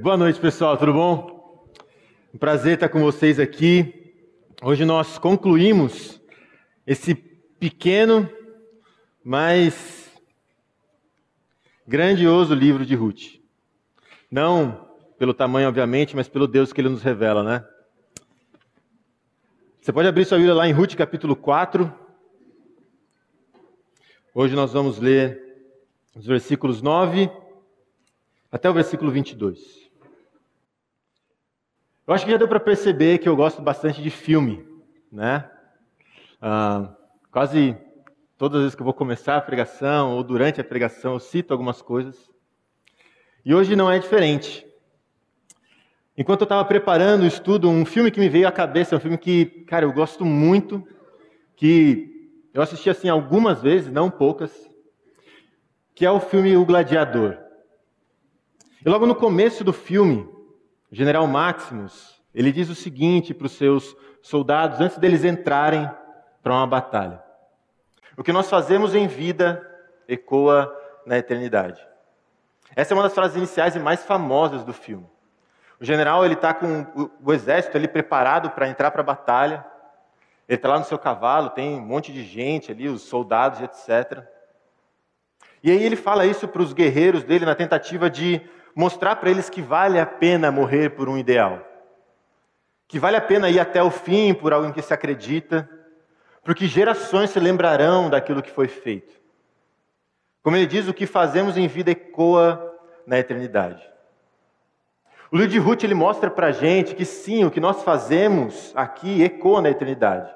Boa noite, pessoal, tudo bom? Um prazer estar com vocês aqui. Hoje nós concluímos esse pequeno, mas grandioso livro de Ruth. Não pelo tamanho, obviamente, mas pelo Deus que ele nos revela, né? Você pode abrir sua Bíblia lá em Ruth capítulo 4. Hoje nós vamos ler os versículos 9 até o versículo 22. Eu acho que já deu para perceber que eu gosto bastante de filme, né? Ah, quase todas as vezes que eu vou começar a pregação ou durante a pregação eu cito algumas coisas. E hoje não é diferente. Enquanto eu estava preparando o estudo, um filme que me veio à cabeça, um filme que, cara, eu gosto muito, que eu assisti assim algumas vezes, não poucas, que é o filme O Gladiador. E logo no começo do filme, o general Maximus, ele diz o seguinte para os seus soldados antes deles entrarem para uma batalha: O que nós fazemos em vida ecoa na eternidade. Essa é uma das frases iniciais e mais famosas do filme. O general ele está com o, exército ali preparado para entrar para a batalha. Ele está lá no seu cavalo, tem um monte de gente ali, os soldados, etc. E aí ele fala isso para os guerreiros dele na tentativa de mostrar para eles que vale a pena morrer por um ideal, que vale a pena ir até o fim por algo em que se acredita, porque gerações se lembrarão daquilo que foi feito. Como ele diz, o que fazemos em vida ecoa na eternidade. O livro de Ruth ele mostra para a gente que sim, o que nós fazemos aqui ecoa na eternidade.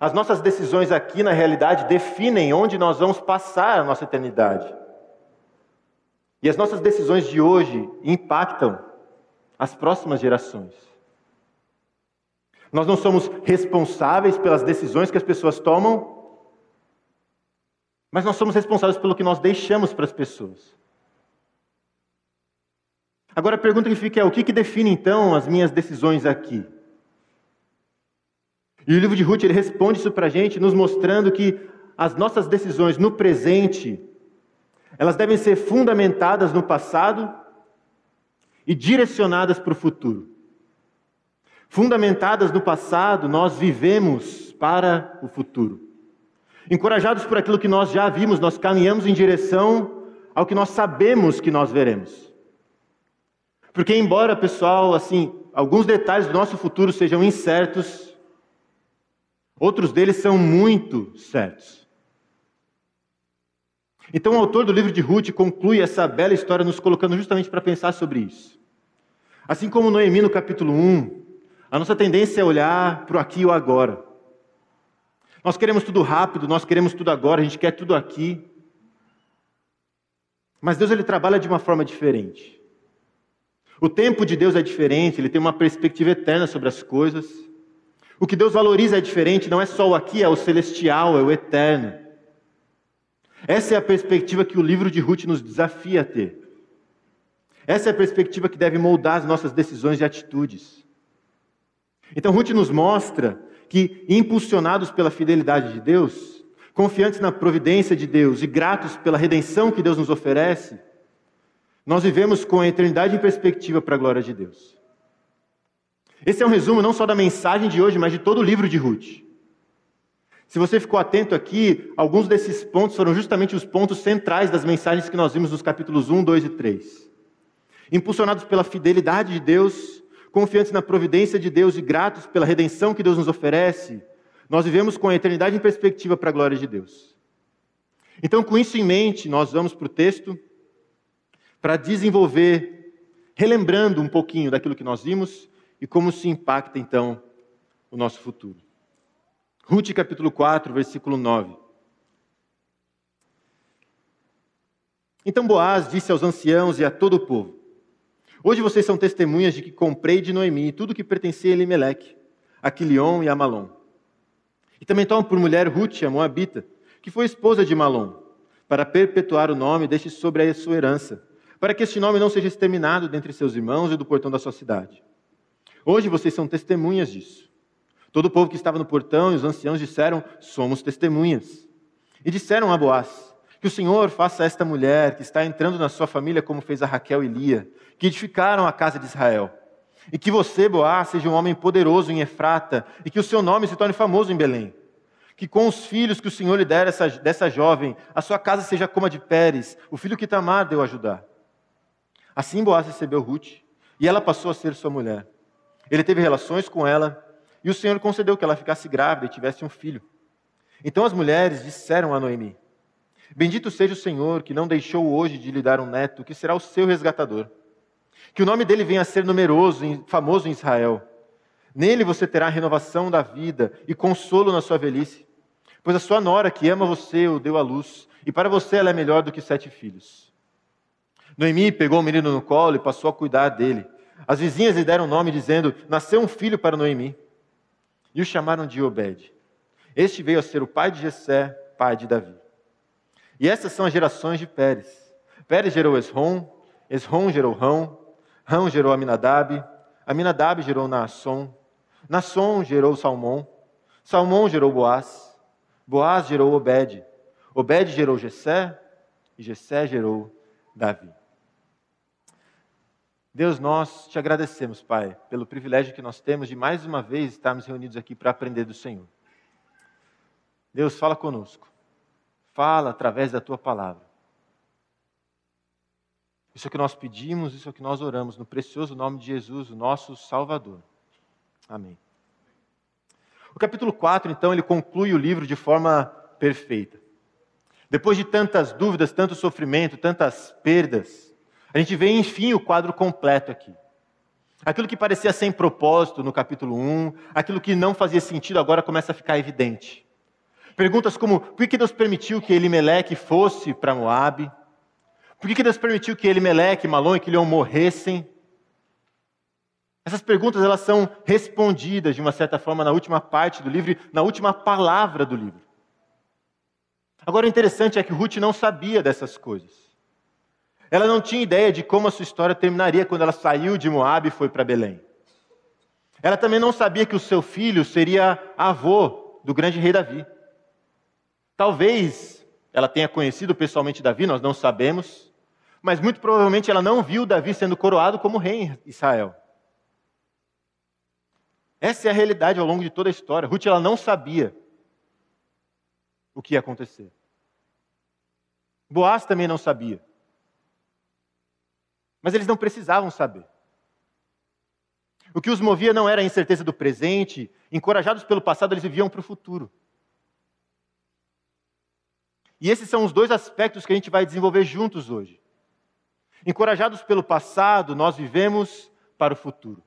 As nossas decisões aqui, na realidade, definem onde nós vamos passar a nossa eternidade. E as nossas decisões de hoje impactam as próximas gerações. Nós não somos responsáveis pelas decisões que as pessoas tomam, mas nós somos responsáveis pelo que nós deixamos para as pessoas. Agora a pergunta que fica é: o que, que define então as minhas decisões aqui? E o livro de Ruth ele responde isso para a gente, nos mostrando que as nossas decisões no presente elas devem ser fundamentadas no passado e direcionadas para o futuro. Fundamentadas no passado, nós vivemos para o futuro. Encorajados por aquilo que nós já vimos, nós caminhamos em direção ao que nós sabemos que nós veremos. Porque, embora, pessoal, assim, alguns detalhes do nosso futuro sejam incertos, outros deles são muito certos. Então, o autor do livro de Ruth conclui essa bela história nos colocando justamente para pensar sobre isso. Assim como Noemi no capítulo 1, a nossa tendência é olhar para o aqui e o agora. Nós queremos tudo rápido, nós queremos tudo agora, a gente quer tudo aqui. Mas Deus ele trabalha de uma forma diferente. O tempo de Deus é diferente, ele tem uma perspectiva eterna sobre as coisas. O que Deus valoriza é diferente, não é só o aqui, é o celestial, é o eterno. Essa é a perspectiva que o livro de Ruth nos desafia a ter. Essa é a perspectiva que deve moldar as nossas decisões e atitudes. Então, Ruth nos mostra que, impulsionados pela fidelidade de Deus, confiantes na providência de Deus e gratos pela redenção que Deus nos oferece, nós vivemos com a eternidade em perspectiva para a glória de Deus. Esse é um resumo não só da mensagem de hoje, mas de todo o livro de Ruth. Se você ficou atento aqui, alguns desses pontos foram justamente os pontos centrais das mensagens que nós vimos nos capítulos 1, 2 e 3. Impulsionados pela fidelidade de Deus, confiantes na providência de Deus e gratos pela redenção que Deus nos oferece, nós vivemos com a eternidade em perspectiva para a glória de Deus. Então, com isso em mente, nós vamos para o texto para desenvolver, relembrando um pouquinho daquilo que nós vimos e como se impacta então o nosso futuro. Ruth capítulo 4, versículo 9. Então Boaz disse aos anciãos e a todo o povo: Hoje vocês são testemunhas de que comprei de Noemi tudo que pertencia a Elimeleque, a Quilion e a Malom. E também tomam por mulher Ruth, a Moabita, que foi esposa de Malom, para perpetuar o nome deste sobre a sua herança, para que este nome não seja exterminado dentre seus irmãos e do portão da sua cidade. Hoje vocês são testemunhas disso. Todo o povo que estava no portão e os anciãos disseram: Somos testemunhas. E disseram a Boaz: Que o Senhor faça esta mulher que está entrando na sua família, como fez a Raquel e Lia, que edificaram a casa de Israel. E que você, Boaz, seja um homem poderoso em Efrata, e que o seu nome se torne famoso em Belém. Que com os filhos que o Senhor lhe der essa, dessa jovem, a sua casa seja como a de Pérez, o filho que Tamar deu a ajudar. Assim Boaz recebeu Ruth, e ela passou a ser sua mulher. Ele teve relações com ela, e o Senhor concedeu que ela ficasse grávida e tivesse um filho. Então as mulheres disseram a Noemi: Bendito seja o Senhor, que não deixou hoje de lhe dar um neto, que será o seu resgatador. Que o nome dele venha a ser numeroso e famoso em Israel. Nele você terá renovação da vida e consolo na sua velhice. Pois a sua nora, que ama você, o deu à luz, e para você ela é melhor do que sete filhos. Noemi pegou o menino no colo e passou a cuidar dele. As vizinhas lhe deram nome, dizendo: Nasceu um filho para Noemi. E o chamaram de Obed. Este veio a ser o pai de Jessé, pai de Davi. E essas são as gerações de Pérez. Pérez gerou Esrom, Esrom gerou Rão, Rão gerou Aminadab, Aminadab gerou Naasson, Naasson gerou Salmão, Salmão gerou Boaz, Boaz gerou Obed, Obed gerou Jessé, e Jessé gerou Davi. Deus, nós te agradecemos, Pai, pelo privilégio que nós temos de mais uma vez estarmos reunidos aqui para aprender do Senhor. Deus, fala conosco. Fala através da tua palavra. Isso é o que nós pedimos, isso é o que nós oramos, no precioso nome de Jesus, o nosso Salvador. Amém. O capítulo 4, então, ele conclui o livro de forma perfeita. Depois de tantas dúvidas, tanto sofrimento, tantas perdas, a gente vê, enfim, o quadro completo aqui. Aquilo que parecia sem propósito no capítulo 1, aquilo que não fazia sentido agora começa a ficar evidente. Perguntas como: por que Deus permitiu que Elimeleque fosse para Moabe? Por que Deus permitiu que Elimeleque, Malom e Quilion morressem? Essas perguntas elas são respondidas de uma certa forma na última parte do livro, na última palavra do livro. Agora o interessante é que Ruth não sabia dessas coisas. Ela não tinha ideia de como a sua história terminaria quando ela saiu de Moab e foi para Belém. Ela também não sabia que o seu filho seria avô do grande rei Davi. Talvez ela tenha conhecido pessoalmente Davi, nós não sabemos mas muito provavelmente ela não viu Davi sendo coroado como rei em Israel. Essa é a realidade ao longo de toda a história. Ruth ela não sabia o que ia acontecer. Boaz também não sabia. Mas eles não precisavam saber. O que os movia não era a incerteza do presente, encorajados pelo passado, eles viviam para o futuro. E esses são os dois aspectos que a gente vai desenvolver juntos hoje. Encorajados pelo passado, nós vivemos para o futuro.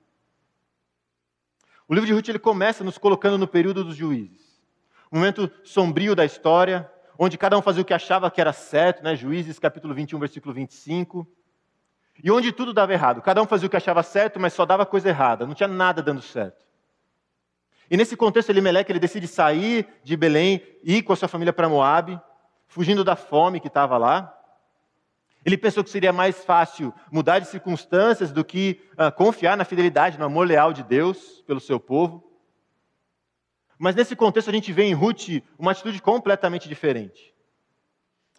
O livro de Ruth ele começa nos colocando no período dos juízes. Um momento sombrio da história, onde cada um fazia o que achava que era certo, né? Juízes capítulo 21, versículo 25. E onde tudo dava errado. Cada um fazia o que achava certo, mas só dava coisa errada. Não tinha nada dando certo. E nesse contexto, Elimeleque ele decide sair de Belém e ir com a sua família para Moabe, fugindo da fome que estava lá. Ele pensou que seria mais fácil mudar de circunstâncias do que uh, confiar na fidelidade, no amor leal de Deus pelo seu povo. Mas nesse contexto a gente vê em Ruth uma atitude completamente diferente.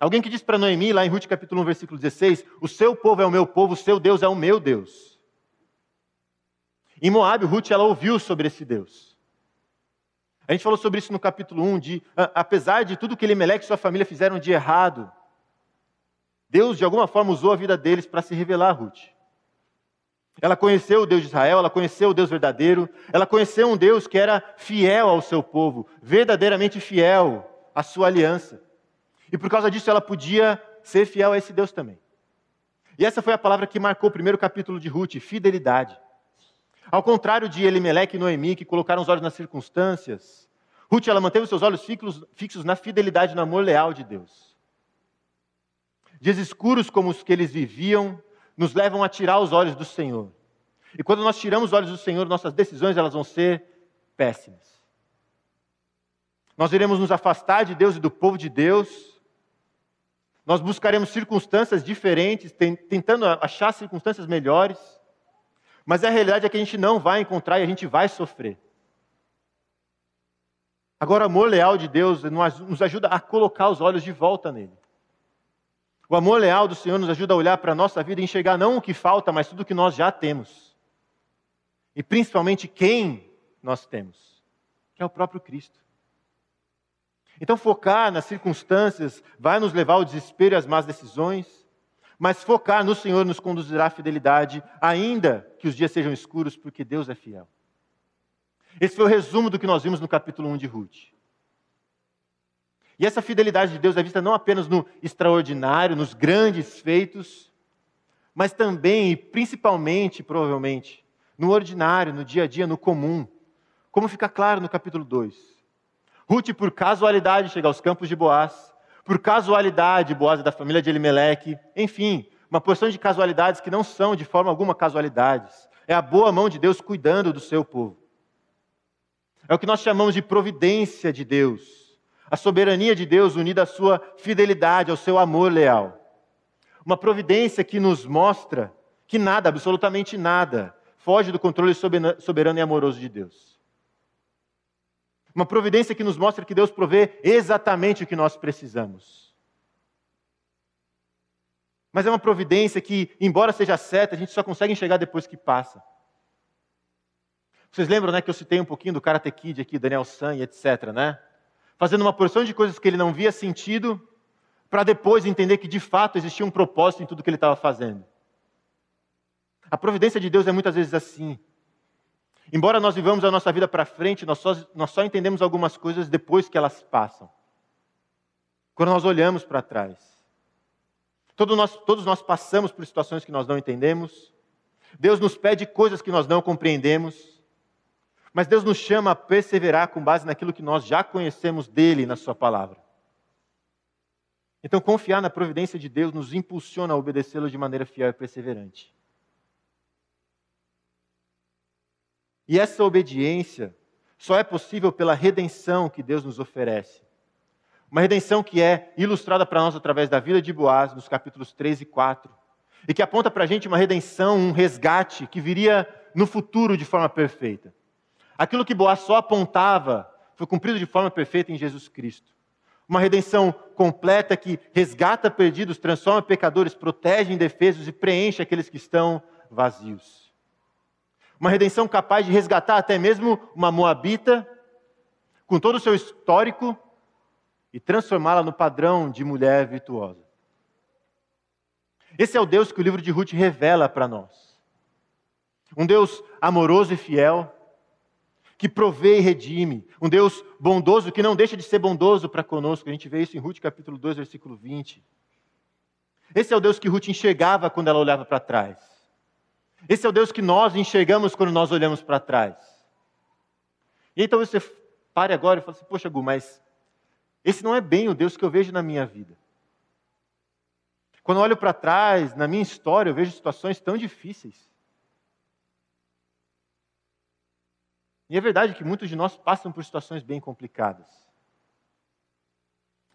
Alguém que diz para Noemi, lá em Ruth capítulo 1, versículo 16: O seu povo é o meu povo, o seu Deus é o meu Deus. Em Moab, Ruth ela ouviu sobre esse Deus. A gente falou sobre isso no capítulo 1, de, apesar de tudo que Elimelech e sua família fizeram de errado, Deus, de alguma forma, usou a vida deles para se revelar a Ruth. Ela conheceu o Deus de Israel, ela conheceu o Deus verdadeiro, ela conheceu um Deus que era fiel ao seu povo, verdadeiramente fiel à sua aliança. E por causa disso ela podia ser fiel a esse Deus também. E essa foi a palavra que marcou o primeiro capítulo de Ruth, fidelidade. Ao contrário de Elimelech e Noemi, que colocaram os olhos nas circunstâncias, Ruth ela manteve os seus olhos fixos na fidelidade no amor leal de Deus. Dias escuros como os que eles viviam nos levam a tirar os olhos do Senhor. E quando nós tiramos os olhos do Senhor, nossas decisões elas vão ser péssimas. Nós iremos nos afastar de Deus e do povo de Deus. Nós buscaremos circunstâncias diferentes, tentando achar circunstâncias melhores. Mas a realidade é que a gente não vai encontrar e a gente vai sofrer. Agora, o amor leal de Deus nos ajuda a colocar os olhos de volta nele. O amor leal do Senhor nos ajuda a olhar para a nossa vida e enxergar não o que falta, mas tudo o que nós já temos. E principalmente quem nós temos, que é o próprio Cristo. Então, focar nas circunstâncias vai nos levar ao desespero e às más decisões, mas focar no Senhor nos conduzirá à fidelidade, ainda que os dias sejam escuros, porque Deus é fiel. Esse foi o resumo do que nós vimos no capítulo 1 de Ruth. E essa fidelidade de Deus é vista não apenas no extraordinário, nos grandes feitos, mas também e principalmente, provavelmente, no ordinário, no dia a dia, no comum. Como fica claro no capítulo 2. Ruth, por casualidade, chega aos campos de Boaz. Por casualidade, Boaz é da família de Elimelec. Enfim, uma porção de casualidades que não são de forma alguma casualidades. É a boa mão de Deus cuidando do seu povo. É o que nós chamamos de providência de Deus a soberania de Deus unida à sua fidelidade, ao seu amor leal. Uma providência que nos mostra que nada, absolutamente nada, foge do controle soberano e amoroso de Deus. Uma providência que nos mostra que Deus provê exatamente o que nós precisamos. Mas é uma providência que, embora seja certa, a gente só consegue enxergar depois que passa. Vocês lembram, né, que eu citei um pouquinho do Karate Kid aqui, Daniel San e etc, né? fazendo uma porção de coisas que ele não via sentido, para depois entender que de fato existia um propósito em tudo que ele estava fazendo. A providência de Deus é muitas vezes assim. Embora nós vivamos a nossa vida para frente, nós só, nós só entendemos algumas coisas depois que elas passam. Quando nós olhamos para trás. Todos nós, todos nós passamos por situações que nós não entendemos. Deus nos pede coisas que nós não compreendemos. Mas Deus nos chama a perseverar com base naquilo que nós já conhecemos dele na Sua palavra. Então, confiar na providência de Deus nos impulsiona a obedecê-lo de maneira fiel e perseverante. E essa obediência só é possível pela redenção que Deus nos oferece. Uma redenção que é ilustrada para nós através da vida de Boaz, nos capítulos 3 e 4. E que aponta para a gente uma redenção, um resgate que viria no futuro de forma perfeita. Aquilo que Boaz só apontava foi cumprido de forma perfeita em Jesus Cristo. Uma redenção completa que resgata perdidos, transforma pecadores, protege indefesos e preenche aqueles que estão vazios. Uma redenção capaz de resgatar até mesmo uma moabita, com todo o seu histórico, e transformá-la no padrão de mulher virtuosa. Esse é o Deus que o livro de Ruth revela para nós. Um Deus amoroso e fiel, que provê e redime, um Deus bondoso que não deixa de ser bondoso para conosco. A gente vê isso em Ruth capítulo 2, versículo 20. Esse é o Deus que Ruth enxergava quando ela olhava para trás. Esse é o Deus que nós enxergamos quando nós olhamos para trás. E então você pare agora e fala assim: Poxa, Gu, mas esse não é bem o Deus que eu vejo na minha vida. Quando eu olho para trás, na minha história, eu vejo situações tão difíceis. E é verdade que muitos de nós passam por situações bem complicadas.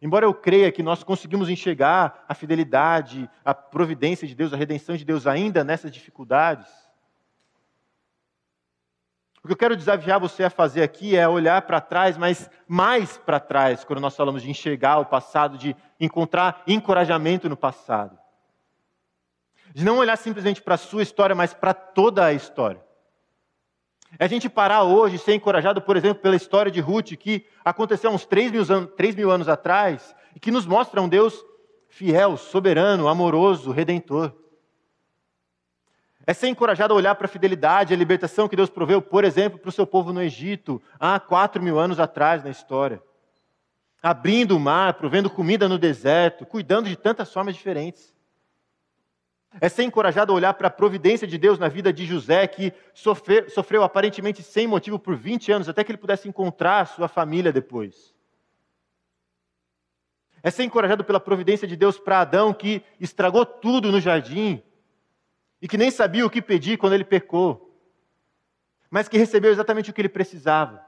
Embora eu creia que nós conseguimos enxergar a fidelidade, a providência de Deus, a redenção de Deus ainda nessas dificuldades, o que eu quero desafiar você a fazer aqui é olhar para trás, mas mais para trás, quando nós falamos de enxergar o passado, de encontrar encorajamento no passado. De não olhar simplesmente para a sua história, mas para toda a história. É a gente parar hoje ser encorajado, por exemplo, pela história de Ruth, que aconteceu há uns 3 mil, anos, 3 mil anos atrás, e que nos mostra um Deus fiel, soberano, amoroso, redentor. É ser encorajado a olhar para a fidelidade, a libertação que Deus proveu, por exemplo, para o seu povo no Egito, há 4 mil anos atrás na história. Abrindo o mar, provendo comida no deserto, cuidando de tantas formas diferentes. É ser encorajado a olhar para a providência de Deus na vida de José, que sofreu, sofreu aparentemente sem motivo por 20 anos, até que ele pudesse encontrar sua família depois. É ser encorajado pela providência de Deus para Adão, que estragou tudo no jardim e que nem sabia o que pedir quando ele pecou, mas que recebeu exatamente o que ele precisava: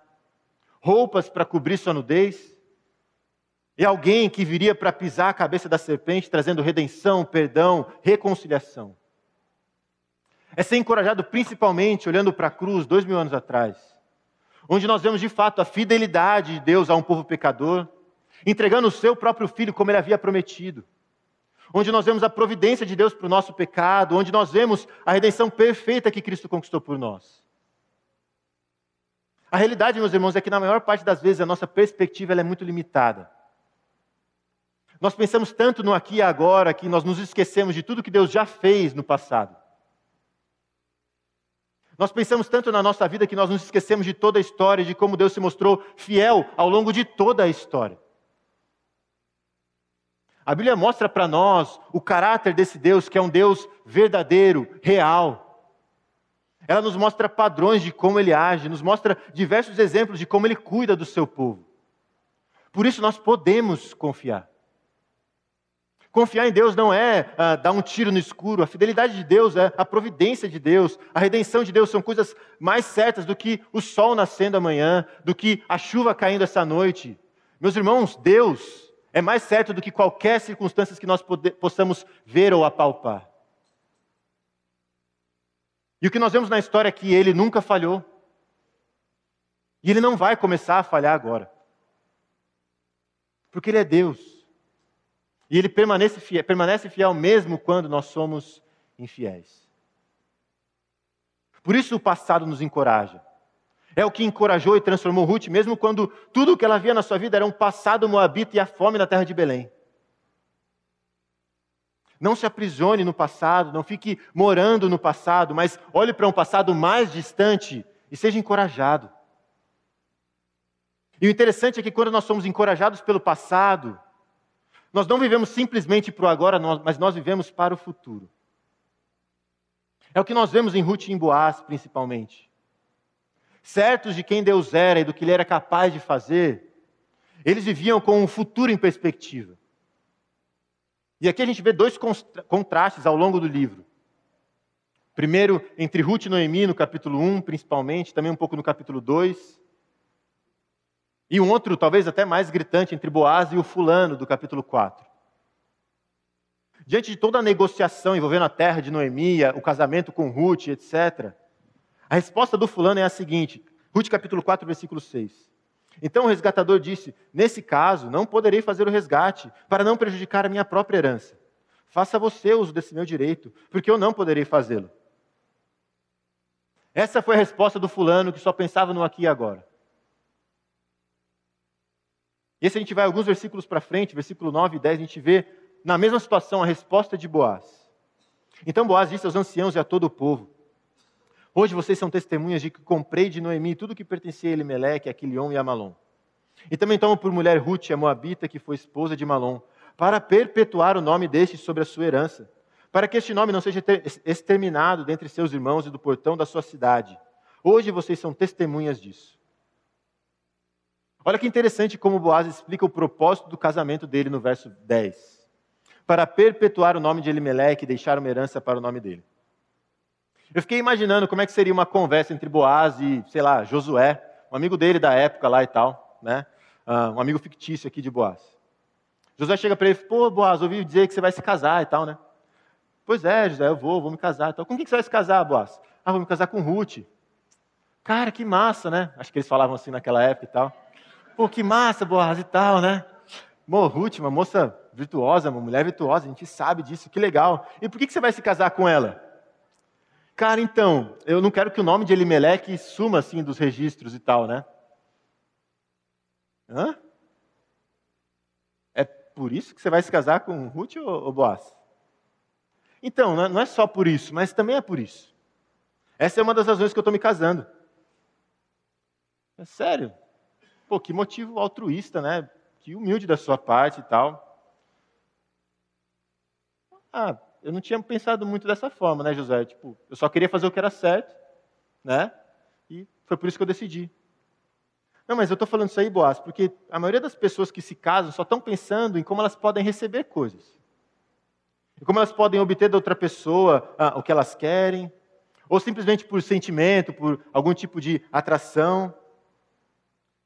roupas para cobrir sua nudez, é alguém que viria para pisar a cabeça da serpente, trazendo redenção, perdão, reconciliação. É ser encorajado principalmente olhando para a cruz, dois mil anos atrás, onde nós vemos de fato a fidelidade de Deus a um povo pecador, entregando o seu próprio filho como ele havia prometido. onde nós vemos a providência de Deus para o nosso pecado, onde nós vemos a redenção perfeita que Cristo conquistou por nós. A realidade, meus irmãos, é que na maior parte das vezes a nossa perspectiva é muito limitada. Nós pensamos tanto no aqui e agora que nós nos esquecemos de tudo que Deus já fez no passado. Nós pensamos tanto na nossa vida que nós nos esquecemos de toda a história, de como Deus se mostrou fiel ao longo de toda a história. A Bíblia mostra para nós o caráter desse Deus, que é um Deus verdadeiro, real. Ela nos mostra padrões de como ele age, nos mostra diversos exemplos de como ele cuida do seu povo. Por isso nós podemos confiar. Confiar em Deus não é ah, dar um tiro no escuro, a fidelidade de Deus é a providência de Deus, a redenção de Deus são coisas mais certas do que o sol nascendo amanhã, do que a chuva caindo essa noite. Meus irmãos, Deus é mais certo do que qualquer circunstância que nós possamos ver ou apalpar. E o que nós vemos na história é que ele nunca falhou. E ele não vai começar a falhar agora. Porque ele é Deus. E ele permanece fiel, permanece fiel mesmo quando nós somos infiéis. Por isso o passado nos encoraja. É o que encorajou e transformou Ruth, mesmo quando tudo o que ela via na sua vida era um passado moabita e a fome na terra de Belém. Não se aprisione no passado, não fique morando no passado, mas olhe para um passado mais distante e seja encorajado. E o interessante é que quando nós somos encorajados pelo passado, nós não vivemos simplesmente para o agora, mas nós vivemos para o futuro. É o que nós vemos em Ruth e em Boaz, principalmente. Certos de quem Deus era e do que ele era capaz de fazer, eles viviam com um futuro em perspectiva. E aqui a gente vê dois contrastes ao longo do livro. Primeiro, entre Ruth e Noemi, no capítulo 1, principalmente, também um pouco no capítulo 2. E um outro, talvez até mais gritante, entre Boaz e o fulano, do capítulo 4. Diante de toda a negociação envolvendo a terra de Noemi, o casamento com Ruth, etc., a resposta do fulano é a seguinte: Ruth capítulo 4, versículo 6. Então o resgatador disse: Nesse caso, não poderei fazer o resgate, para não prejudicar a minha própria herança. Faça você uso desse meu direito, porque eu não poderei fazê-lo. Essa foi a resposta do fulano que só pensava no aqui e agora. E se a gente vai alguns versículos para frente, versículo 9 e 10, a gente vê na mesma situação a resposta de Boaz. Então Boaz disse aos anciãos e a todo o povo: Hoje vocês são testemunhas de que comprei de Noemi tudo que pertencia a Elimeleque, a Quilion e a Malom. E também tomo por mulher Ruth, a Moabita, que foi esposa de Malom, para perpetuar o nome deste sobre a sua herança, para que este nome não seja exterminado dentre seus irmãos e do portão da sua cidade. Hoje vocês são testemunhas disso. Olha que interessante como Boaz explica o propósito do casamento dele no verso 10. Para perpetuar o nome de Elimeleque e deixar uma herança para o nome dele. Eu fiquei imaginando como é que seria uma conversa entre Boaz e, sei lá, Josué, um amigo dele da época lá e tal, né? Uh, um amigo fictício aqui de Boaz. Josué chega para ele e pô, Boaz, ouvi dizer que você vai se casar e tal, né? Pois é, José, eu vou, vou me casar. Então, com quem que você vai se casar, Boaz? Ah, vou me casar com Ruth. Cara, que massa, né? Acho que eles falavam assim naquela época e tal. Pô, que massa, Boaz e tal, né? Mo, Ruth, uma moça virtuosa, uma mulher virtuosa, a gente sabe disso, que legal. E por que, você vai se casar com ela? Cara, então, eu não quero que o nome de Elimelec suma assim dos registros e tal, né? Hã? É por isso que você vai se casar com Ruth ou, ou Boaz? Então, não é só por isso, mas também é por isso. Essa é uma das razões que eu estou me casando. É sério. Pô, que motivo altruísta, né? Que humilde da sua parte e tal. Ah, eu não tinha pensado muito dessa forma, né, José? Tipo, eu só queria fazer o que era certo, né? E foi por isso que eu decidi. Não, mas eu estou falando isso aí, Boas, porque a maioria das pessoas que se casam só estão pensando em como elas podem receber coisas. E como elas podem obter da outra pessoa ah, o que elas querem, ou simplesmente por sentimento, por algum tipo de atração.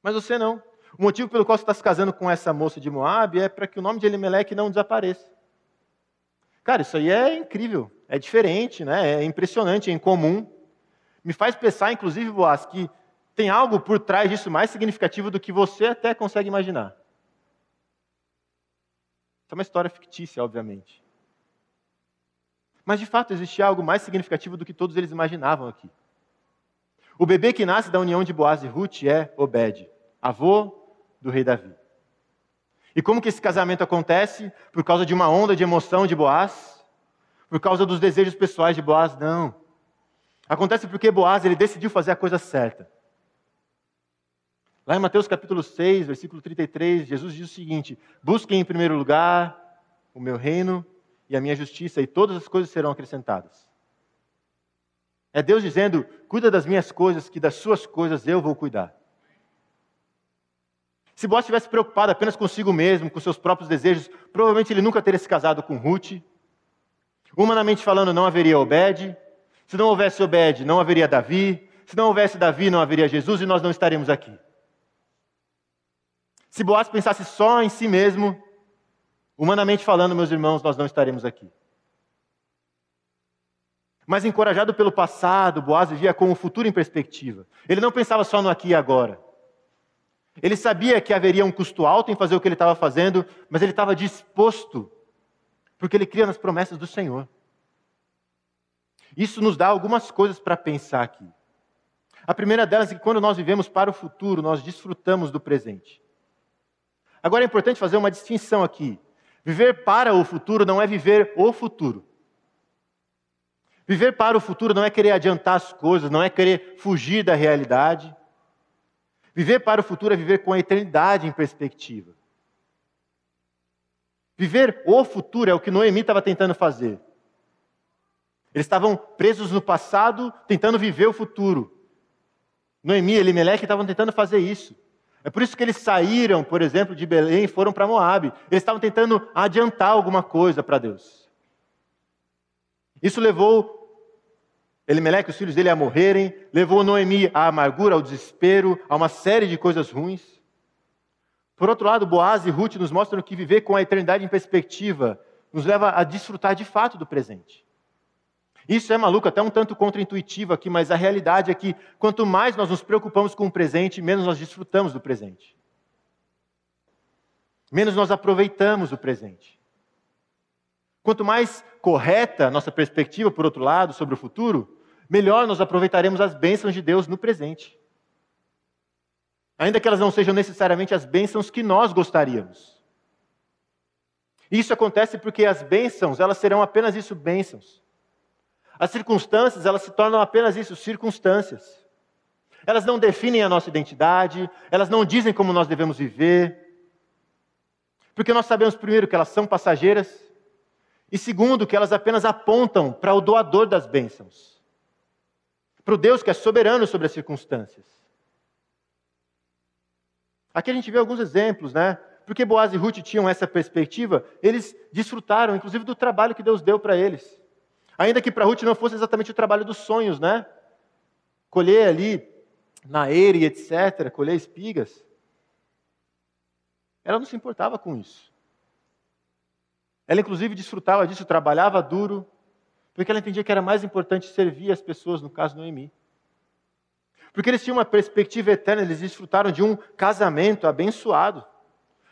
Mas você não. O motivo pelo qual você está se casando com essa moça de Moab é para que o nome de Elimelec não desapareça. Cara, isso aí é incrível, é diferente, né? é impressionante, é incomum. Me faz pensar, inclusive, Boas, que tem algo por trás disso mais significativo do que você até consegue imaginar. Isso é uma história fictícia, obviamente. Mas de fato existia algo mais significativo do que todos eles imaginavam aqui. O bebê que nasce da união de Boaz e Ruth é Obed, avô do rei Davi. E como que esse casamento acontece? Por causa de uma onda de emoção de Boaz? Por causa dos desejos pessoais de Boaz? Não. Acontece porque Boaz ele decidiu fazer a coisa certa. Lá em Mateus capítulo 6, versículo 33, Jesus diz o seguinte: Busquem em primeiro lugar o meu reino e a minha justiça, e todas as coisas serão acrescentadas. É Deus dizendo: Cuida das minhas coisas, que das suas coisas eu vou cuidar. Se Boaz estivesse preocupado apenas consigo mesmo, com seus próprios desejos, provavelmente ele nunca teria se casado com Ruth. Humanamente falando, não haveria Obed. Se não houvesse Obed, não haveria Davi. Se não houvesse Davi, não haveria Jesus e nós não estaríamos aqui. Se Boaz pensasse só em si mesmo, humanamente falando, meus irmãos, nós não estaremos aqui. Mas encorajado pelo passado, Boaz vivia com o futuro em perspectiva. Ele não pensava só no aqui e agora. Ele sabia que haveria um custo alto em fazer o que ele estava fazendo, mas ele estava disposto, porque ele cria nas promessas do Senhor. Isso nos dá algumas coisas para pensar aqui. A primeira delas é que quando nós vivemos para o futuro, nós desfrutamos do presente. Agora é importante fazer uma distinção aqui. Viver para o futuro não é viver o futuro. Viver para o futuro não é querer adiantar as coisas, não é querer fugir da realidade. Viver para o futuro é viver com a eternidade em perspectiva. Viver o futuro é o que Noemi estava tentando fazer. Eles estavam presos no passado, tentando viver o futuro. Noemi e Elimelech estavam tentando fazer isso. É por isso que eles saíram, por exemplo, de Belém e foram para Moab. Eles estavam tentando adiantar alguma coisa para Deus. Isso levou Elimelec, os filhos dele a morrerem, levou Noemi à amargura, ao desespero, a uma série de coisas ruins. Por outro lado, Boaz e Ruth nos mostram que viver com a eternidade em perspectiva nos leva a desfrutar de fato do presente. Isso é maluco, até um tanto contraintuitivo aqui, mas a realidade é que quanto mais nós nos preocupamos com o presente, menos nós desfrutamos do presente. Menos nós aproveitamos o presente. Quanto mais correta nossa perspectiva, por outro lado, sobre o futuro, melhor nós aproveitaremos as bênçãos de Deus no presente. Ainda que elas não sejam necessariamente as bênçãos que nós gostaríamos. Isso acontece porque as bênçãos, elas serão apenas isso, bênçãos. As circunstâncias, elas se tornam apenas isso, circunstâncias. Elas não definem a nossa identidade, elas não dizem como nós devemos viver. Porque nós sabemos, primeiro, que elas são passageiras, e segundo, que elas apenas apontam para o doador das bênçãos, para o Deus que é soberano sobre as circunstâncias. Aqui a gente vê alguns exemplos, né? Porque Boaz e Ruth tinham essa perspectiva, eles desfrutaram, inclusive, do trabalho que Deus deu para eles. Ainda que para Ruth não fosse exatamente o trabalho dos sonhos, né? Colher ali na eire, etc., colher espigas. Ela não se importava com isso. Ela, inclusive, desfrutava disso, trabalhava duro, porque ela entendia que era mais importante servir as pessoas, no caso Noemi. Porque eles tinham uma perspectiva eterna, eles desfrutaram de um casamento abençoado.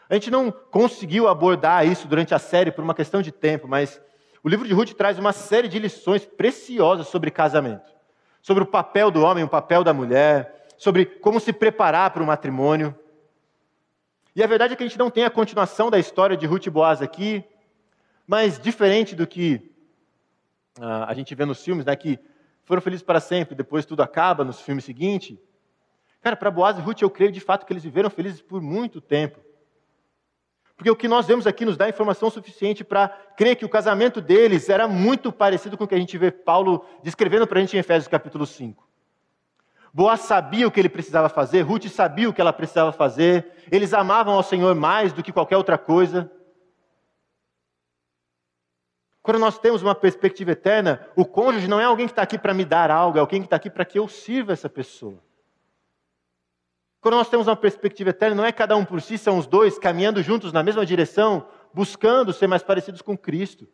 A gente não conseguiu abordar isso durante a série por uma questão de tempo, mas o livro de Ruth traz uma série de lições preciosas sobre casamento, sobre o papel do homem, o papel da mulher, sobre como se preparar para o matrimônio. E a verdade é que a gente não tem a continuação da história de Ruth e Boaz aqui, mas diferente do que uh, a gente vê nos filmes, né, que foram felizes para sempre, depois tudo acaba nos filmes seguintes. Cara, para Boaz e Ruth, eu creio de fato que eles viveram felizes por muito tempo. Porque o que nós vemos aqui nos dá informação suficiente para crer que o casamento deles era muito parecido com o que a gente vê Paulo descrevendo para a gente em Efésios capítulo 5. Boaz sabia o que ele precisava fazer, Ruth sabia o que ela precisava fazer, eles amavam ao Senhor mais do que qualquer outra coisa. Quando nós temos uma perspectiva eterna, o cônjuge não é alguém que está aqui para me dar algo, é alguém que está aqui para que eu sirva essa pessoa. Quando nós temos uma perspectiva eterna, não é cada um por si, são os dois caminhando juntos na mesma direção, buscando ser mais parecidos com Cristo,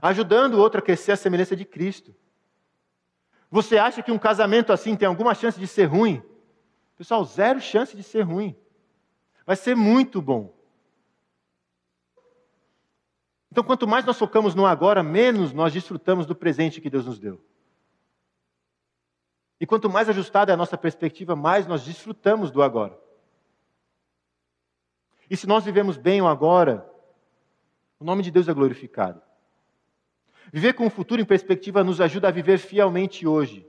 ajudando o outro a crescer a semelhança de Cristo. Você acha que um casamento assim tem alguma chance de ser ruim? Pessoal, zero chance de ser ruim. Vai ser muito bom. Então, quanto mais nós focamos no agora, menos nós desfrutamos do presente que Deus nos deu. E quanto mais ajustada é a nossa perspectiva, mais nós desfrutamos do agora. E se nós vivemos bem o agora, o nome de Deus é glorificado. Viver com o futuro em perspectiva nos ajuda a viver fielmente hoje.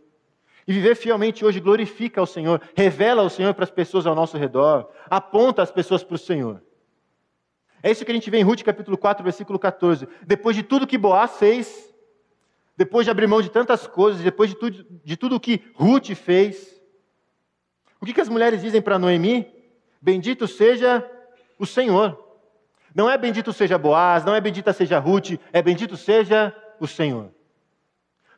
E viver fielmente hoje glorifica ao Senhor, revela ao Senhor para as pessoas ao nosso redor, aponta as pessoas para o Senhor. É isso que a gente vê em Ruth capítulo 4, versículo 14. Depois de tudo que Boaz fez, depois de abrir mão de tantas coisas, depois de tudo, de tudo que Ruth fez, o que, que as mulheres dizem para Noemi? Bendito seja o Senhor. Não é bendito seja Boaz, não é bendita seja Ruth, é bendito seja o Senhor.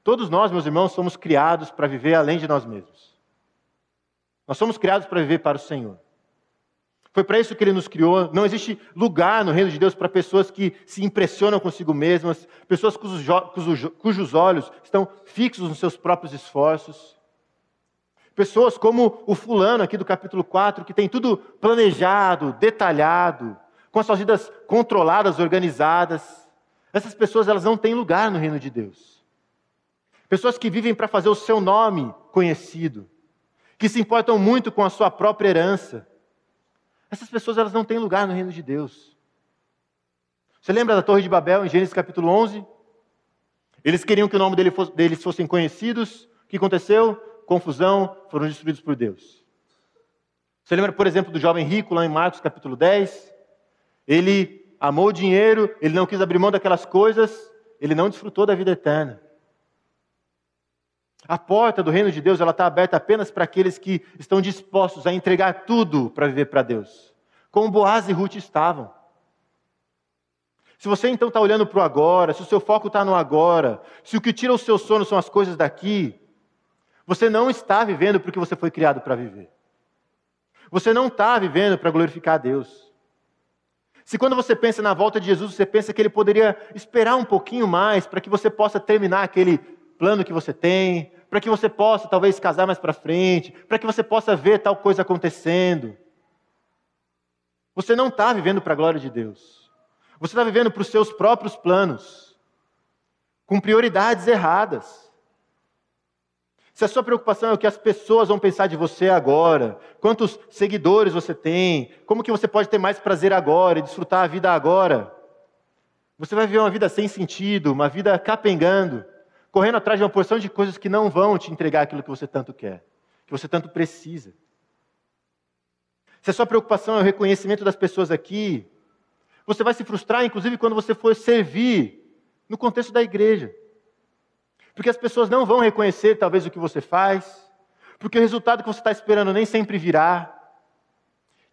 Todos nós, meus irmãos, somos criados para viver além de nós mesmos. Nós somos criados para viver para o Senhor. Foi para isso que Ele nos criou. Não existe lugar no reino de Deus para pessoas que se impressionam consigo mesmas, pessoas cujos, olhos estão fixos nos seus próprios esforços. Pessoas como o fulano aqui do capítulo 4, que tem tudo planejado, detalhado, com as suas vidas controladas, organizadas. Essas pessoas elas não têm lugar no reino de Deus. Pessoas que vivem para fazer o seu nome conhecido, que se importam muito com a sua própria herança. Essas pessoas elas não têm lugar no reino de Deus. Você lembra da Torre de Babel em Gênesis capítulo 11? Eles queriam que o nome deles fossem conhecidos. O que aconteceu? Confusão, foram destruídos por Deus. Você lembra, por exemplo, do jovem rico lá em Marcos capítulo 10? Ele amou o dinheiro, ele não quis abrir mão daquelas coisas, ele não desfrutou da vida eterna. A porta do reino de Deus ela está aberta apenas para aqueles que estão dispostos a entregar tudo para viver para Deus, como Boaz e Ruth estavam. Se você então está olhando para o agora, se o seu foco está no agora, se o que tira o seu sono são as coisas daqui, você não está vivendo porque você foi criado para viver. Você não está vivendo para glorificar a Deus. Se quando você pensa na volta de Jesus, você pensa que ele poderia esperar um pouquinho mais para que você possa terminar aquele plano que você tem, para que você possa talvez casar mais para frente, para que você possa ver tal coisa acontecendo. Você não está vivendo para a glória de Deus. Você está vivendo para os seus próprios planos, com prioridades erradas. Se a sua preocupação é o que as pessoas vão pensar de você agora, quantos seguidores você tem, como que você pode ter mais prazer agora e desfrutar a vida agora, você vai viver uma vida sem sentido, uma vida capengando, correndo atrás de uma porção de coisas que não vão te entregar aquilo que você tanto quer, que você tanto precisa. Se a sua preocupação é o reconhecimento das pessoas aqui, você vai se frustrar, inclusive, quando você for servir no contexto da igreja. Porque as pessoas não vão reconhecer, talvez, o que você faz, porque o resultado que você está esperando nem sempre virá.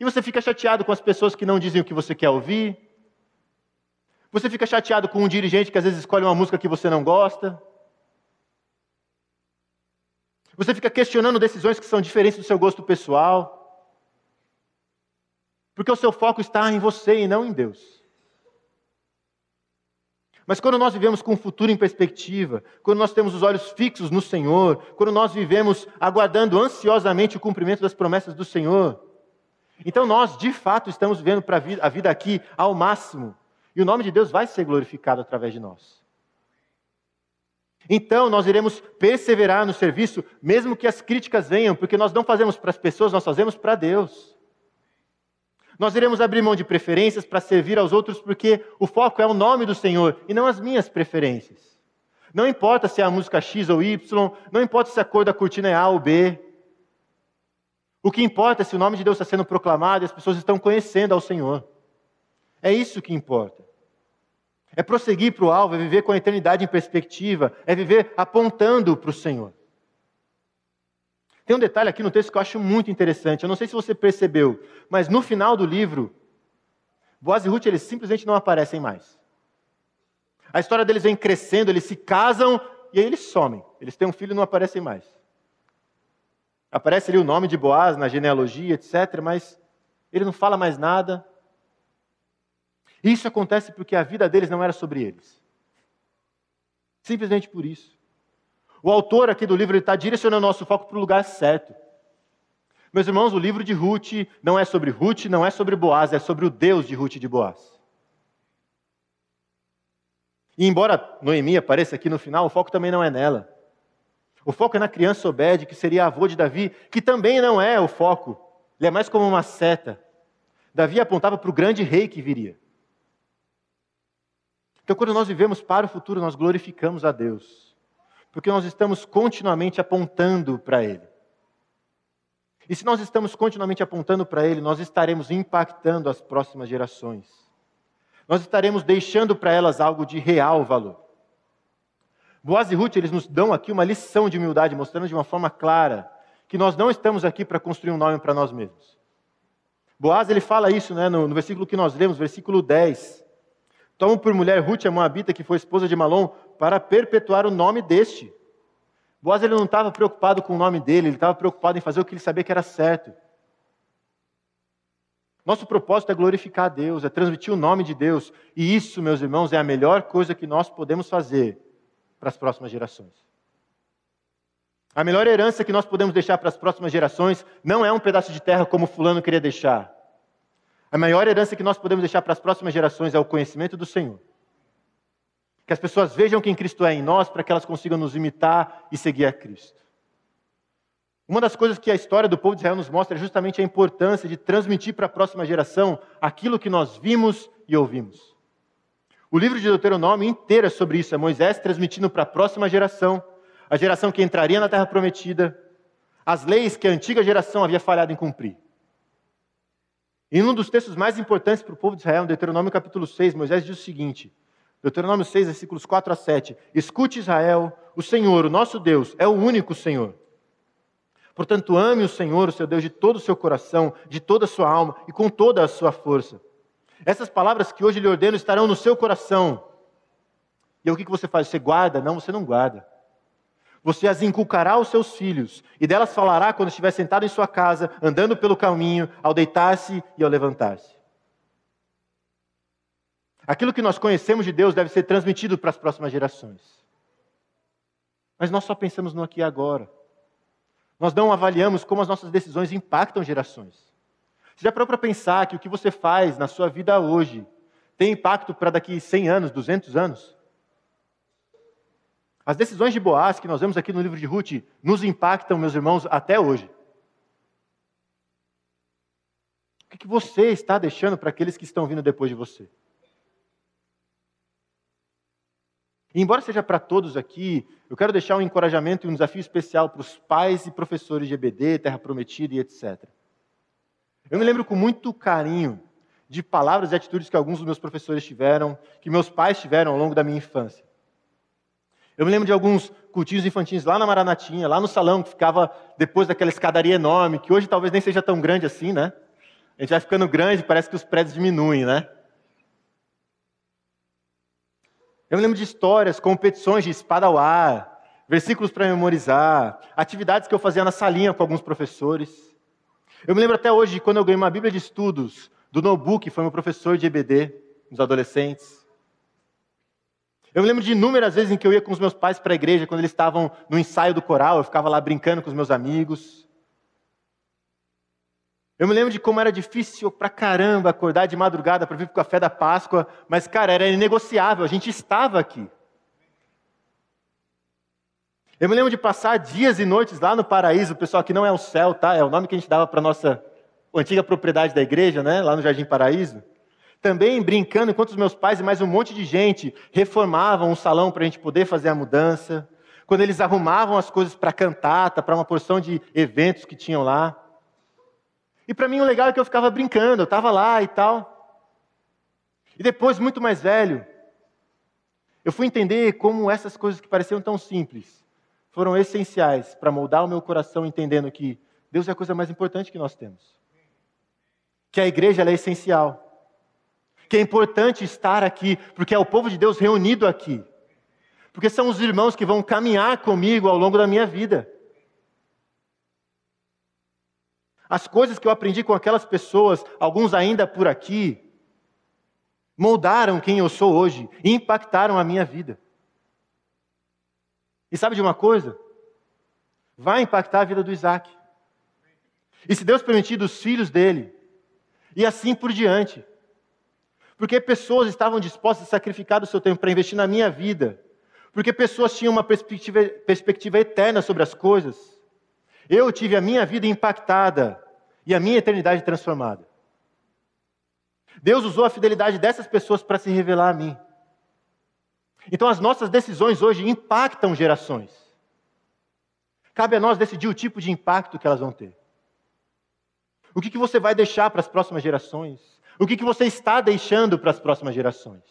E você fica chateado com as pessoas que não dizem o que você quer ouvir. Você fica chateado com um dirigente que às vezes escolhe uma música que você não gosta. Você fica questionando decisões que são diferentes do seu gosto pessoal. Porque o seu foco está em você e não em Deus. Mas quando nós vivemos com o futuro em perspectiva, quando nós temos os olhos fixos no Senhor, quando nós vivemos aguardando ansiosamente o cumprimento das promessas do Senhor, então nós, de fato, estamos vivendo a vida aqui ao máximo. E o nome de Deus vai ser glorificado através de nós. Então nós iremos perseverar no serviço, mesmo que as críticas venham, porque nós não fazemos para as pessoas, nós fazemos para Deus. Nós iremos abrir mão de preferências para servir aos outros, porque o foco é o nome do Senhor e não as minhas preferências. Não importa se é a música X ou Y, não importa se a cor da cortina é A ou B. O que importa é se o nome de Deus está sendo proclamado e as pessoas estão conhecendo ao Senhor. É isso que importa. É prosseguir para o alvo, é viver com a eternidade em perspectiva, é viver apontando para o Senhor. Tem um detalhe aqui no texto que eu acho muito interessante. Eu não sei se você percebeu, mas no final do livro, Boaz e Ruth eles simplesmente não aparecem mais. A história deles vem crescendo, eles se casam e aí eles somem. Eles têm um filho e não aparecem mais. Aparece ali o nome de Boaz na genealogia, etc., mas ele não fala mais nada. Isso acontece porque a vida deles não era sobre eles. Simplesmente por isso. O autor aqui do livro está direcionando o nosso foco para o lugar certo. Meus irmãos, o livro de Ruth não é sobre Ruth, não é sobre Boaz, é sobre o Deus de Ruth e de Boaz. E embora Noemi apareça aqui no final, o foco também não é nela. O foco é na criança Obed, que seria avô de Davi, que também não é o foco. Ele é mais como uma seta. Davi apontava para o grande rei que viria. Então, quando nós vivemos para o futuro, nós glorificamos a Deus, porque nós estamos continuamente apontando para Ele. E se nós estamos continuamente apontando para Ele, nós estaremos impactando as próximas gerações. Nós estaremos deixando para elas algo de real valor. Boaz e Ruth, eles nos dão aqui uma lição de humildade, mostrando de uma forma clara que nós não estamos aqui para construir um nome para nós mesmos. Boaz, ele fala isso né, no, no versículo que nós lemos, versículo 10. Toma por mulher Ruth, a Moabita, que foi esposa de Malom, para perpetuar o nome deste. Boaz ele não estava preocupado com o nome dele, ele estava preocupado em fazer o que ele sabia que era certo. Nosso propósito é glorificar a Deus, é transmitir o nome de Deus. E isso, meus irmãos, é a melhor coisa que nós podemos fazer para as próximas gerações. A melhor herança que nós podemos deixar para as próximas gerações não é um pedaço de terra como fulano queria deixar. A maior herança que nós podemos deixar para as próximas gerações é o conhecimento do Senhor. Que as pessoas vejam quem Cristo é em nós para que elas consigam nos imitar e seguir a Cristo. Uma das coisas que a história do povo de Israel nos mostra é justamente a importância de transmitir para a próxima geração aquilo que nós vimos e ouvimos. O livro de Deuteronômio inteiro é sobre isso. É Moisés transmitindo para a próxima geração, a geração que entraria na terra prometida, as leis que a antiga geração havia falhado em cumprir. Em um dos textos mais importantes para o povo de Israel, Deuteronômio capítulo 6, Moisés diz o seguinte: Deuteronômio 6, versículos 4 a 7. Escute Israel, o Senhor, o nosso Deus, é o único Senhor. Portanto, ame o Senhor, o seu Deus, de todo o seu coração, de toda a sua alma e com toda a sua força. Essas palavras que hoje lhe ordeno estarão no seu coração. E o que você faz? Você guarda? Não, você não guarda. Você as inculcará aos seus filhos, e delas falará quando estiver sentado em sua casa, andando pelo caminho, ao deitar-se e ao levantar-se. Aquilo que nós conhecemos de Deus deve ser transmitido para as próximas gerações. Mas nós só pensamos no aqui e agora. Nós não avaliamos como as nossas decisões impactam gerações. Você já parou para pensar que o que você faz na sua vida hoje tem impacto para daqui 100 anos, 200 anos? As decisões de Boaz que nós vemos aqui no livro de Ruth nos impactam, meus irmãos, até hoje. O que você está deixando para aqueles que estão vindo depois de você? E embora seja para todos aqui, eu quero deixar um encorajamento e um desafio especial para os pais e professores de EBD, Terra Prometida e etc. Eu me lembro com muito carinho de palavras e atitudes que alguns dos meus professores tiveram, que meus pais tiveram ao longo da minha infância. Eu me lembro de alguns cultinhos infantis lá na Maranatinha, lá no salão, que ficava depois daquela escadaria enorme, que hoje talvez nem seja tão grande assim, né? A gente vai ficando grande, parece que os prédios diminuem, né? Eu me lembro de histórias, competições de espada ao ar, versículos para memorizar, atividades que eu fazia na salinha com alguns professores. Eu me lembro até hoje de quando eu ganhei uma Bíblia de estudos do Nobu, que foi meu professor de EBD, nos adolescentes. Eu me lembro de inúmeras vezes em que eu ia com os meus pais para a igreja, quando eles estavam no ensaio do coral, eu ficava lá brincando com os meus amigos. Eu me lembro de como era difícil pra caramba acordar de madrugada para vir para o café da Páscoa, mas, cara, era inegociável, a gente estava aqui. Eu me lembro de passar dias e noites lá no paraíso, pessoal, que não é o céu, tá? É o nome que a gente dava para nossa antiga propriedade da igreja, né? Lá no Jardim Paraíso. Também brincando enquanto os meus pais e mais um monte de gente reformavam um salão para a gente poder fazer a mudança. Quando eles arrumavam as coisas para cantata, para uma porção de eventos que tinham lá. E para mim o legal é que eu ficava brincando, eu estava lá e tal. E depois, muito mais velho, eu fui entender como essas coisas que pareciam tão simples foram essenciais para moldar o meu coração entendendo que Deus é a coisa mais importante que nós temos. Que a igreja é essencial. Que é importante estar aqui, porque é o povo de Deus reunido aqui. Porque são os irmãos que vão caminhar comigo ao longo da minha vida. As coisas que eu aprendi com aquelas pessoas, alguns ainda por aqui, moldaram quem eu sou hoje e impactaram a minha vida. E sabe de uma coisa? Vai impactar a vida do Isaac. E se Deus permitir, dos filhos dele. E assim por diante. Porque pessoas estavam dispostas a sacrificar o seu tempo para investir na minha vida. Porque pessoas tinham uma perspectiva, perspectiva eterna sobre as coisas. Eu tive a minha vida impactada e a minha eternidade transformada. Deus usou a fidelidade dessas pessoas para se revelar a mim. Então as nossas decisões hoje impactam gerações. Cabe a nós decidir o tipo de impacto que elas vão ter. O que, que você vai deixar para as próximas gerações? O que, que você está deixando para as próximas gerações?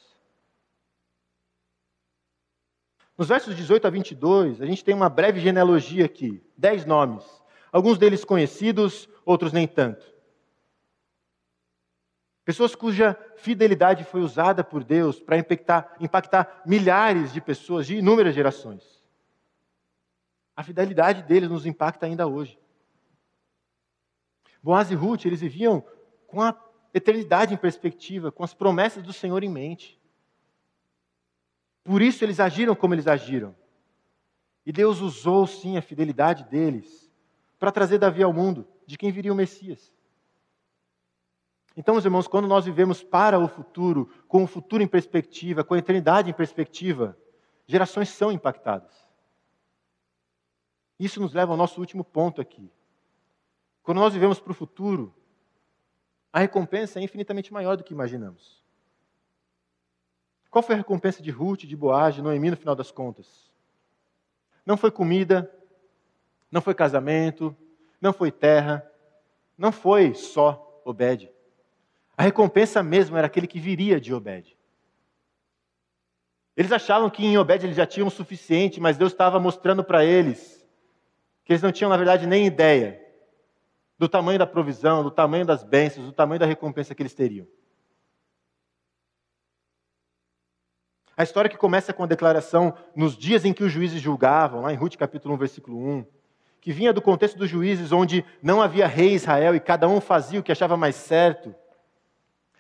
Nos versos 18 a 22, a gente tem uma breve genealogia aqui, dez nomes. Alguns deles conhecidos, outros nem tanto. Pessoas cuja fidelidade foi usada por Deus para impactar, impactar milhares de pessoas de inúmeras gerações. A fidelidade deles nos impacta ainda hoje. Boaz e Ruth, eles viviam com a eternidade em perspectiva, com as promessas do Senhor em mente. Por isso eles agiram como eles agiram. E Deus usou sim a fidelidade deles para trazer Davi ao mundo, de quem viria o Messias. Então, meus irmãos, quando nós vivemos para o futuro, com o futuro em perspectiva, com a eternidade em perspectiva, gerações são impactadas. Isso nos leva ao nosso último ponto aqui. Quando nós vivemos para o futuro, a recompensa é infinitamente maior do que imaginamos. Qual foi a recompensa de Ruth, de Boaz, de Noemi no final das contas? Não foi comida, não foi casamento, não foi terra, não foi só Obed. A recompensa mesmo era aquele que viria de Obed. Eles achavam que em Obed eles já tinham o suficiente, mas Deus estava mostrando para eles que eles não tinham, na verdade, nem ideia do tamanho da provisão, do tamanho das bênçãos, do tamanho da recompensa que eles teriam. A história que começa com a declaração nos dias em que os juízes julgavam, lá em Ruth capítulo 1, versículo 1, que vinha do contexto dos juízes onde não havia rei Israel e cada um fazia o que achava mais certo.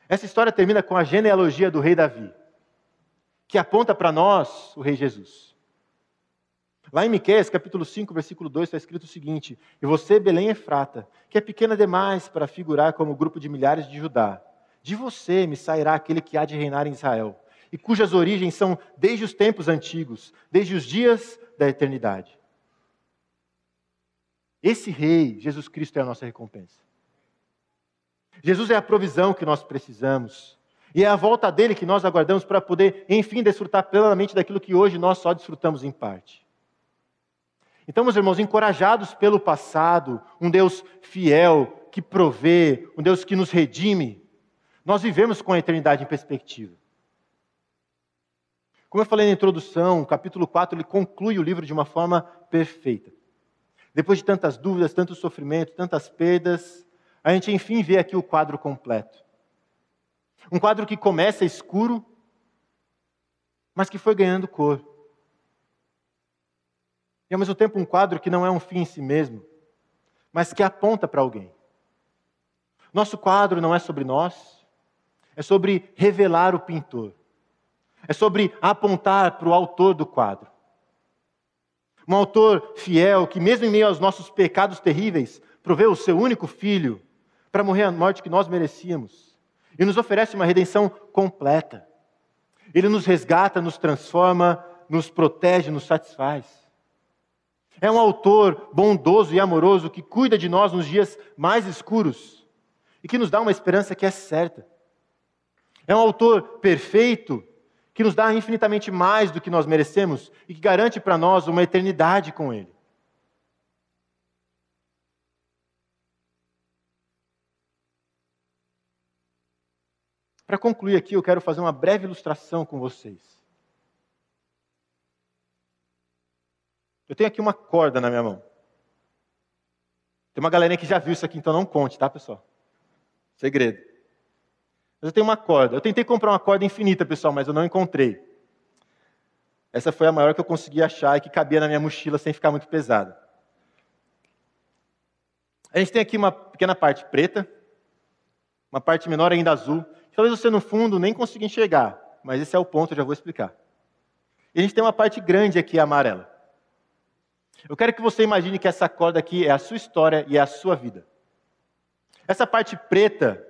Essa história termina com a genealogia do rei Davi, que aponta para nós o rei Jesus. Lá em Miqueias, capítulo 5, versículo 2, está escrito o seguinte: E você, Belém Efrata, que é pequena demais para figurar como grupo de milhares de Judá, de você me sairá aquele que há de reinar em Israel, e cujas origens são desde os tempos antigos, desde os dias da eternidade. Esse rei, Jesus Cristo, é a nossa recompensa. Jesus é a provisão que nós precisamos. E é a volta dele que nós aguardamos para poder, enfim, desfrutar plenamente daquilo que hoje nós só desfrutamos em parte. Então, meus irmãos, encorajados pelo passado, um Deus fiel, que provê, um Deus que nos redime, nós vivemos com a eternidade em perspectiva. Como eu falei na introdução, o capítulo 4 ele conclui o livro de uma forma perfeita. Depois de tantas dúvidas, tanto sofrimento, tantas perdas, a gente enfim vê aqui o quadro completo. Um quadro que começa escuro, mas que foi ganhando cor. E ao mesmo tempo um quadro que não é um fim em si mesmo, mas que aponta para alguém. Nosso quadro não é sobre nós, é sobre revelar o pintor. É sobre apontar para o autor do quadro. Um autor fiel que, mesmo em meio aos nossos pecados terríveis, proveu o seu único filho para morrer a morte que nós merecíamos. E nos oferece uma redenção completa. Ele nos resgata, nos transforma, nos protege, nos satisfaz. É um autor bondoso e amoroso que cuida de nós nos dias mais escuros e que nos dá uma esperança que é certa. É um autor perfeito que nos dá infinitamente mais do que nós merecemos e que garante para nós uma eternidade com Ele. Para concluir aqui, eu quero fazer uma breve ilustração com vocês. Eu tenho aqui uma corda na minha mão. Tem uma galerinha que já viu isso aqui, então não conte, tá, pessoal? Segredo. Mas eu tenho uma corda. Eu tentei comprar uma corda infinita, pessoal, mas eu não encontrei. Essa foi a maior que eu consegui achar e que cabia na minha mochila sem ficar muito pesada. A gente tem aqui uma pequena parte preta, uma parte menor ainda azul, Talvez você no fundo nem consiga enxergar, mas esse é o ponto, eu já vou explicar. E a gente tem uma parte grande aqui amarela. Eu quero que você imagine que essa corda aqui é a sua história e é a sua vida. Essa parte preta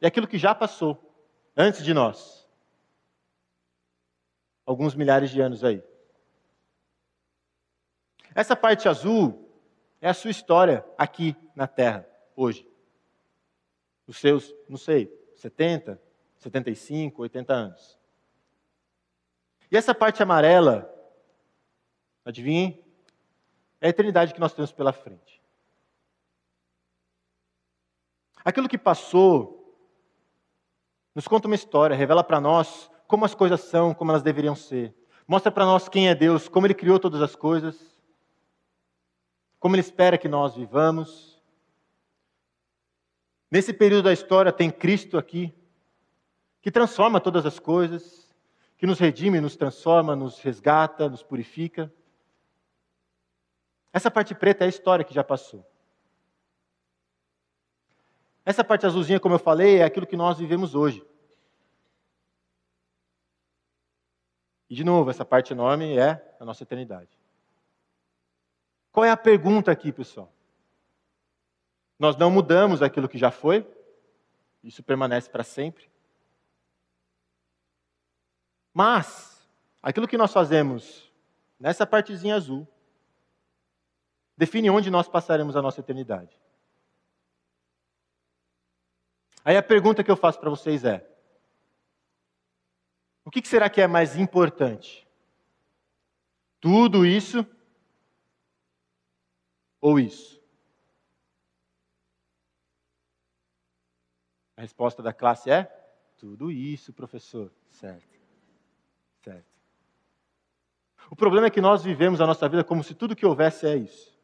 é aquilo que já passou, antes de nós. Alguns milhares de anos aí. Essa parte azul é a sua história aqui na Terra, hoje. Os seus, não sei, 70, 75, 80 anos. E essa parte amarela, adivinhem? É a eternidade que nós temos pela frente. Aquilo que passou nos conta uma história, revela para nós como as coisas são, como elas deveriam ser. Mostra para nós quem é Deus, como Ele criou todas as coisas, como Ele espera que nós vivamos. Nesse período da história tem Cristo aqui, que transforma todas as coisas, que nos redime, nos transforma, nos resgata, nos purifica. Essa parte preta é a história que já passou. Essa parte azulzinha, como eu falei, é aquilo que nós vivemos hoje. E, de novo, essa parte enorme é a nossa eternidade. Qual é a pergunta aqui, pessoal? Nós não mudamos aquilo que já foi, isso permanece para sempre. Mas, aquilo que nós fazemos nessa partezinha azul, define onde nós passaremos a nossa eternidade. Aí a pergunta que eu faço para vocês é: o que será que é mais importante? Tudo isso ou isso? A resposta da classe é: tudo isso, professor. Certo. Certo. O problema é que nós vivemos a nossa vida como se tudo que houvesse é isso.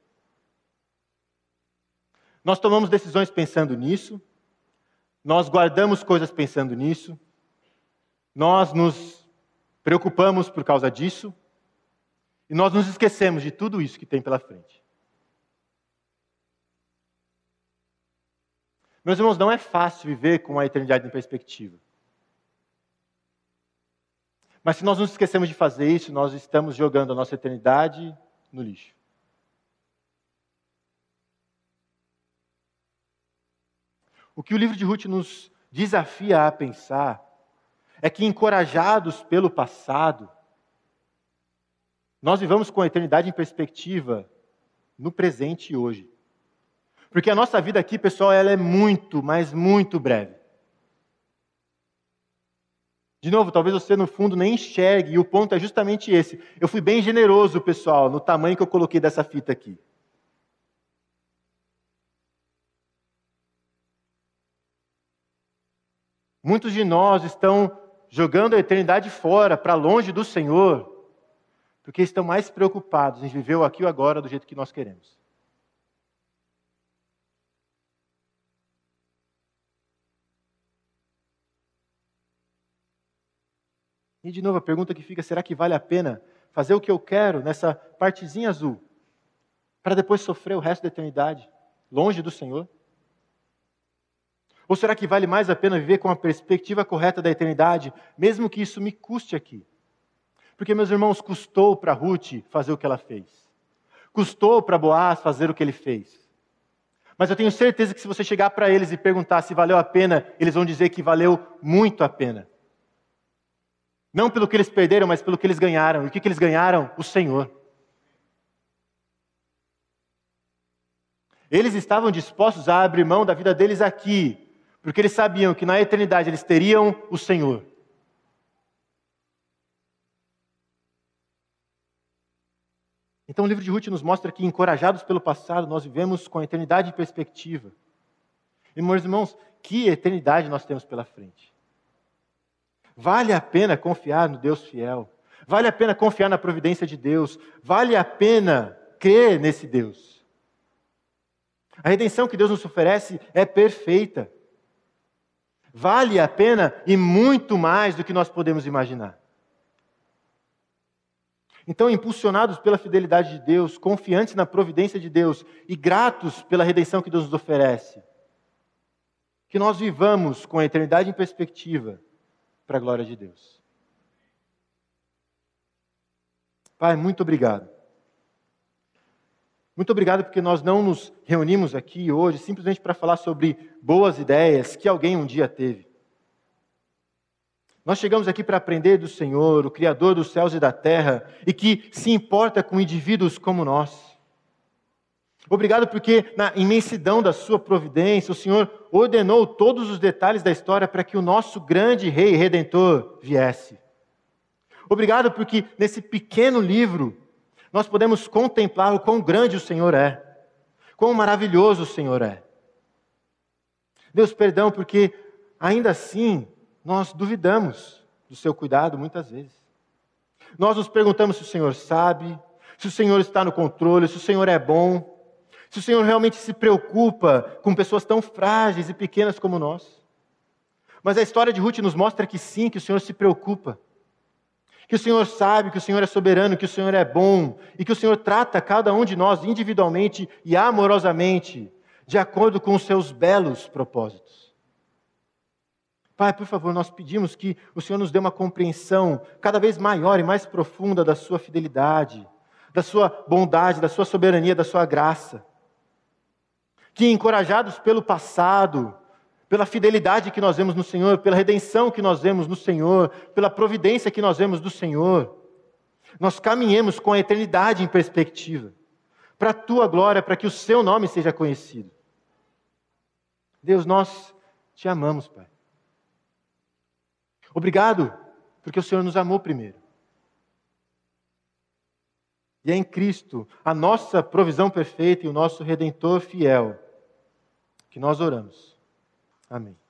Nós tomamos decisões pensando nisso, nós guardamos coisas pensando nisso, nós nos preocupamos por causa disso, e nós nos esquecemos de tudo isso que tem pela frente. Meus irmãos, não é fácil viver com a eternidade em perspectiva. Mas se nós nos esquecemos de fazer isso, nós estamos jogando a nossa eternidade no lixo. O que o livro de Ruth nos desafia a pensar é que, encorajados pelo passado, nós vivamos com a eternidade em perspectiva no presente e hoje. Porque a nossa vida aqui, pessoal, ela é muito, mas muito breve. De novo, talvez você no fundo nem enxergue, e o ponto é justamente esse. Eu fui bem generoso, pessoal, no tamanho que eu coloquei dessa fita aqui. Muitos de nós estão jogando a eternidade fora, para longe do Senhor, porque estão mais preocupados em viver o aqui e agora do jeito que nós queremos. E de novo a pergunta que fica: será que vale a pena fazer o que eu quero nessa partezinha azul, para depois sofrer o resto da eternidade longe do Senhor? Ou será que vale mais a pena viver com a perspectiva correta da eternidade, mesmo que isso me custe aqui? Porque, meus irmãos, custou para Ruth fazer o que ela fez. Custou para Boaz fazer o que ele fez. Mas eu tenho certeza que se você chegar para eles e perguntar se valeu a pena, eles vão dizer que valeu muito a pena. Não pelo que eles perderam, mas pelo que eles ganharam. E o que, que eles ganharam? O Senhor. Eles estavam dispostos a abrir mão da vida deles aqui, porque eles sabiam que na eternidade eles teriam o Senhor. Então o livro de Ruth nos mostra que, encorajados pelo passado, nós vivemos com a eternidade em perspectiva. E, meus irmãos, que eternidade nós temos pela frente. Vale a pena confiar no Deus fiel. Vale a pena confiar na providência de Deus. Vale a pena crer nesse Deus. A redenção que Deus nos oferece é perfeita. Vale a pena e muito mais do que nós podemos imaginar. Então, impulsionados pela fidelidade de Deus, confiantes na providência de Deus e gratos pela redenção que Deus nos oferece, que nós vivamos com a eternidade em perspectiva para a glória de Deus. Pai, muito obrigado. Muito obrigado porque nós não nos reunimos aqui hoje simplesmente para falar sobre boas ideias que alguém um dia teve. Nós chegamos aqui para aprender do Senhor, o Criador dos céus e da terra, e que se importa com indivíduos como nós. Obrigado porque, na imensidão da Sua providência, o Senhor ordenou todos os detalhes da história para que o nosso grande Rei Redentor viesse. Obrigado porque, nesse pequeno livro, nós podemos contemplar o quão grande o Senhor é, quão maravilhoso o Senhor é. Deus, perdão, porque ainda assim nós duvidamos do seu cuidado muitas vezes. Nós nos perguntamos se o Senhor sabe, se o Senhor está no controle, se o Senhor é bom, se o Senhor realmente se preocupa com pessoas tão frágeis e pequenas como nós. Mas a história de Ruth nos mostra que sim, que o Senhor se preocupa. Que o Senhor sabe, que o Senhor é soberano, que o Senhor é bom e que o Senhor trata cada um de nós individualmente e amorosamente, de acordo com os seus belos propósitos. Pai, por favor, nós pedimos que o Senhor nos dê uma compreensão cada vez maior e mais profunda da Sua fidelidade, da Sua bondade, da Sua soberania, da Sua graça. Que, encorajados pelo passado, pela fidelidade que nós vemos no Senhor, pela redenção que nós vemos no Senhor, pela providência que nós vemos do Senhor, nós caminhemos com a eternidade em perspectiva, para a tua glória, para que o seu nome seja conhecido. Deus, nós te amamos, Pai. Obrigado, porque o Senhor nos amou primeiro. E é em Cristo, a nossa provisão perfeita e o nosso redentor fiel, que nós oramos. Amém.